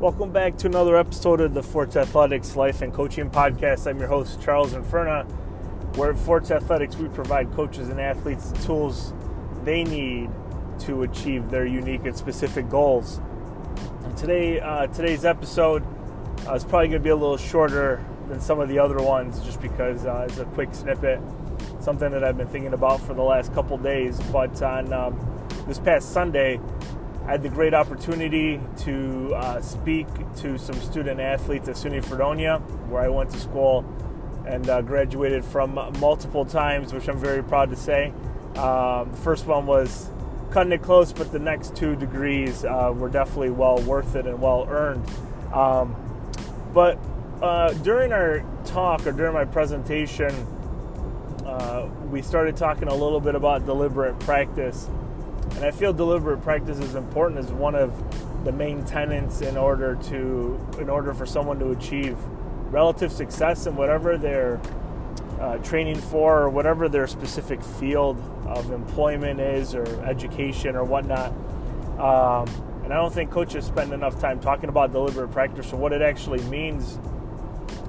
Welcome back to another episode of the Forts Athletics Life and Coaching Podcast. I'm your host, Charles Infurna. Where at Forts Athletics, we provide coaches and athletes the tools they need to achieve their unique and specific goals. And today, uh, today's episode uh, is probably going to be a little shorter than some of the other ones, just because uh, it's a quick snippet, something that I've been thinking about for the last couple days. But on um, this past Sunday, I had the great opportunity to uh, speak to some student athletes at SUNY Fredonia, where I went to school and uh, graduated from multiple times, which I'm very proud to say. Um, first one was cutting it close, but the next two degrees uh, were definitely well worth it and well earned. Um, but uh, during our talk or during my presentation, uh, we started talking a little bit about deliberate practice and I feel deliberate practice is important as one of the main tenets in order to in order for someone to achieve relative success in whatever they're uh, training for or whatever their specific field of employment is or education or whatnot. Um, and I don't think coaches spend enough time talking about deliberate practice or what it actually means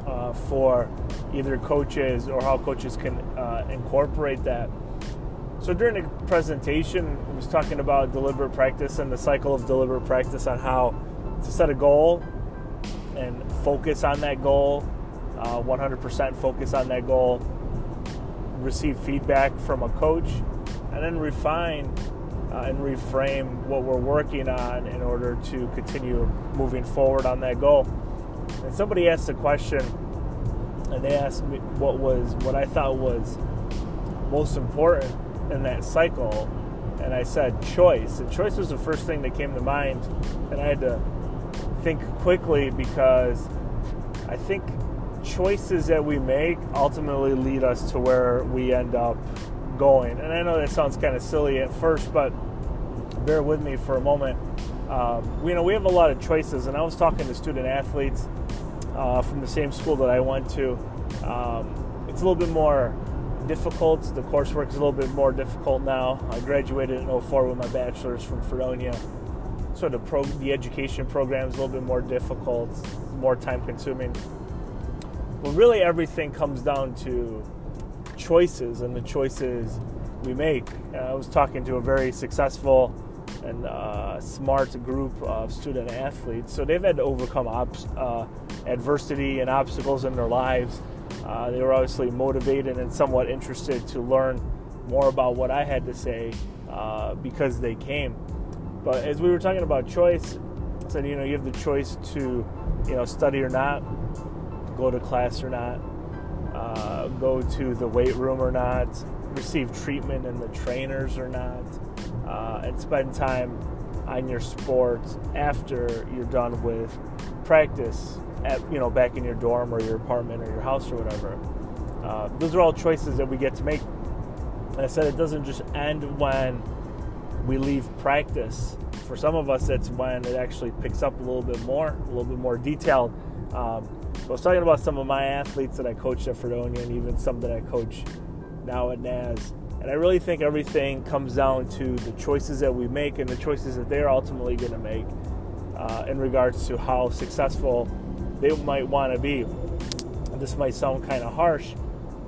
uh, for either coaches or how coaches can uh, incorporate that so during the presentation, I was talking about deliberate practice and the cycle of deliberate practice on how to set a goal and focus on that goal, uh, 100% focus on that goal, receive feedback from a coach, and then refine uh, and reframe what we're working on in order to continue moving forward on that goal. And somebody asked a question, and they asked me what was what I thought was most important in that cycle and I said choice. And choice was the first thing that came to mind. And I had to think quickly because I think choices that we make ultimately lead us to where we end up going. And I know that sounds kind of silly at first, but bear with me for a moment. Um, you know, we have a lot of choices, and I was talking to student athletes uh, from the same school that I went to. Um, it's a little bit more difficult. The coursework is a little bit more difficult now. I graduated in 04 with my bachelor's from Fredonia. So the pro, the education program is a little bit more difficult, more time consuming. But really, everything comes down to choices and the choices we make. I was talking to a very successful and uh, smart group of student athletes. So they've had to overcome uh, adversity and obstacles in their lives uh, they were obviously motivated and somewhat interested to learn more about what I had to say uh, because they came. But as we were talking about choice, I said, you know, you have the choice to, you know, study or not, go to class or not, uh, go to the weight room or not, receive treatment in the trainers or not, uh, and spend time on your sport after you're done with practice at you know back in your dorm or your apartment or your house or whatever. Uh, those are all choices that we get to make. And I said it doesn't just end when we leave practice. For some of us, it's when it actually picks up a little bit more, a little bit more detailed. Um, I was talking about some of my athletes that I coached at Fredonia and even some that I coach now at NAS. And I really think everything comes down to the choices that we make and the choices that they're ultimately going to make uh, in regards to how successful they might want to be. This might sound kind of harsh,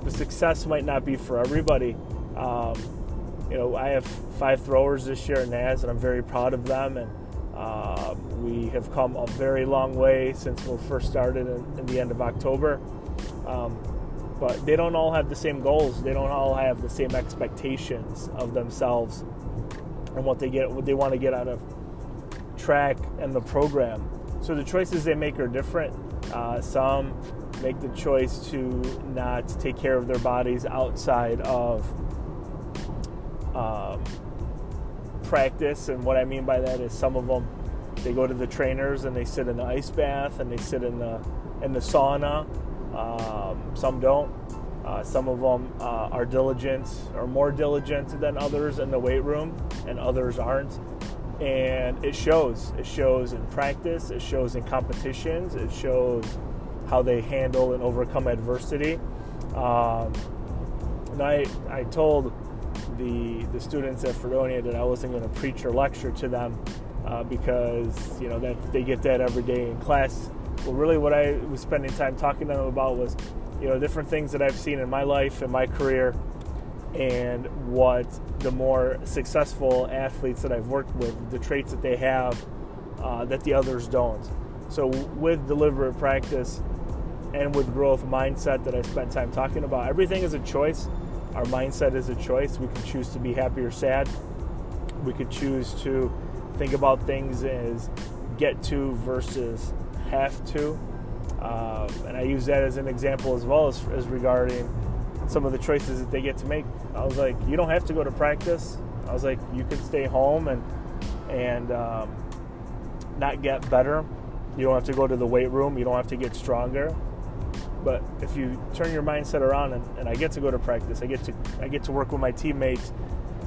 but success might not be for everybody. Um, you know, I have five throwers this year in NAS, and I'm very proud of them. And uh, we have come a very long way since we first started in, in the end of October. Um, but they don't all have the same goals. They don't all have the same expectations of themselves and what they get, what they want to get out of track and the program. So the choices they make are different. Uh, some make the choice to not take care of their bodies outside of um, practice, and what I mean by that is some of them they go to the trainers and they sit in the ice bath and they sit in the in the sauna. Um, some don't. Uh, some of them uh, are diligent or more diligent than others in the weight room, and others aren't and it shows. It shows in practice, it shows in competitions, it shows how they handle and overcome adversity. Um, and I, I told the, the students at Fredonia that I wasn't going to preach or lecture to them uh, because you know that they get that every day in class. Well, really, what I was spending time talking to them about was, you know, different things that I've seen in my life and my career, and what the more successful athletes that I've worked with, the traits that they have uh, that the others don't. So, with deliberate practice and with growth mindset that I spent time talking about, everything is a choice. Our mindset is a choice. We can choose to be happy or sad. We could choose to think about things as get to versus have to. Um, and I use that as an example as well as, as regarding some of the choices that they get to make. I was like, you don't have to go to practice. I was like, you can stay home and and um, not get better. You don't have to go to the weight room. You don't have to get stronger. But if you turn your mindset around and, and I get to go to practice, I get to I get to work with my teammates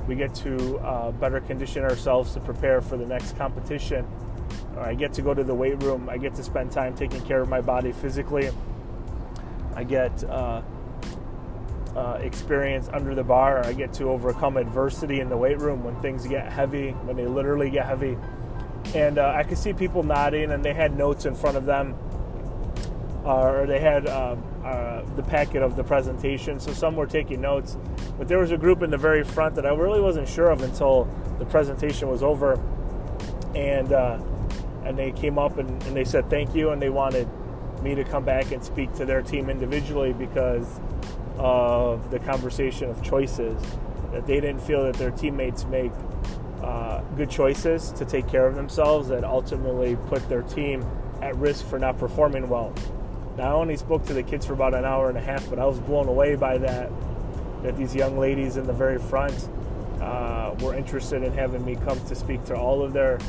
we get to uh, better condition ourselves to prepare for the next competition. I get to go to the weight room. I get to spend time taking care of my body physically. I get uh, uh, experience under the bar. I get to overcome adversity in the weight room when things get heavy, when they literally get heavy. And uh, I could see people nodding, and they had notes in front of them, or they had uh, uh, the packet of the presentation. So some were taking notes but there was a group in the very front that I really wasn't sure of until the presentation was over, and uh, and they came up and, and they said thank you, and they wanted me to come back and speak to their team individually because of the conversation of choices that they didn't feel that their teammates make uh, good choices to take care of themselves that ultimately put their team at risk for not performing well. Now, I only spoke to the kids for about an hour and a half, but I was blown away by that that these young ladies in the very front uh, were interested in having me come to speak to all of their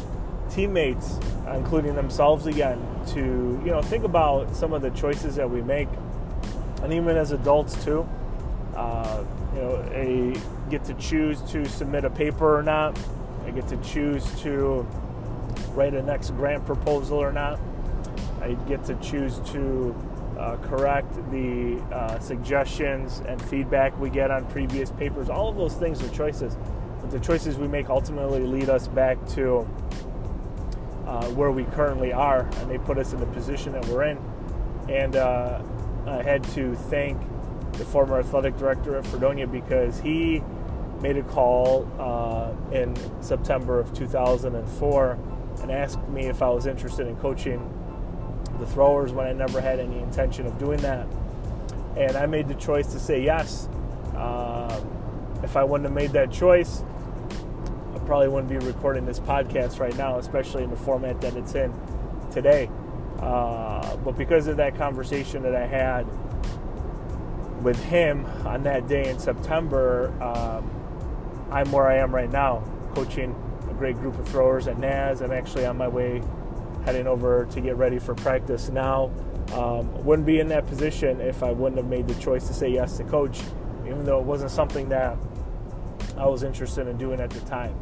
teammates, including themselves again, to you know think about some of the choices that we make, and even as adults too. Uh, you know, I get to choose to submit a paper or not. I get to choose to write a next grant proposal or not. I get to choose to uh, correct the uh, suggestions and feedback we get on previous papers. All of those things are choices, but the choices we make ultimately lead us back to uh, where we currently are, and they put us in the position that we're in. And uh, I had to thank the former athletic director at Fredonia because he made a call uh, in September of 2004 and asked me if I was interested in coaching the throwers when I never had any intention of doing that. And I made the choice to say yes. Uh, if I wouldn't have made that choice, I probably wouldn't be recording this podcast right now, especially in the format that it's in today. Uh, but because of that conversation that I had with him on that day in September, um, I'm where I am right now, coaching a great group of throwers at NAS. I'm actually on my way heading over to get ready for practice now. Um, wouldn't be in that position if I wouldn't have made the choice to say yes to coach, even though it wasn't something that I was interested in doing at the time.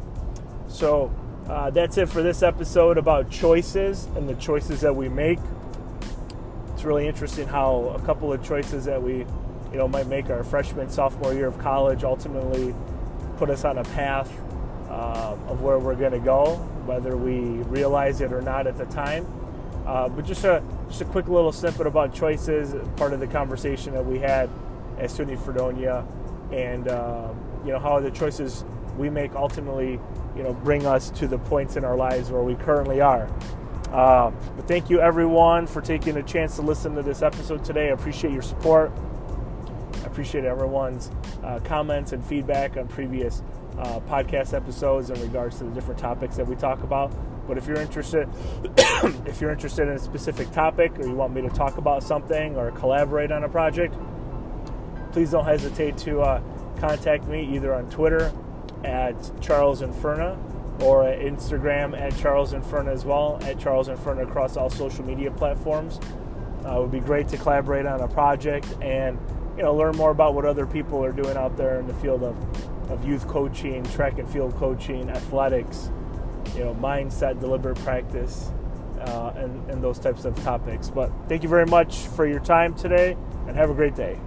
So uh, that's it for this episode about choices and the choices that we make. It's really interesting how a couple of choices that we, you know, might make our freshman sophomore year of college ultimately put us on a path uh, of where we're going to go whether we realize it or not at the time. Uh, but just a just a quick little snippet about choices, part of the conversation that we had at SUNY Fredonia, and uh, you know how the choices we make ultimately you know bring us to the points in our lives where we currently are. Uh, but thank you everyone for taking a chance to listen to this episode today. I appreciate your support. I appreciate everyone's uh, comments and feedback on previous uh, podcast episodes in regards to the different topics that we talk about. But if you're interested, if you're interested in a specific topic, or you want me to talk about something or collaborate on a project, please don't hesitate to uh, contact me either on Twitter at Charles Infurna or at Instagram at Charles Infurna as well, at Charles Infurna across all social media platforms. Uh, it would be great to collaborate on a project and you know learn more about what other people are doing out there in the field of of youth coaching, track and field coaching, athletics, you know, mindset, deliberate practice, uh, and, and those types of topics. But thank you very much for your time today, and have a great day.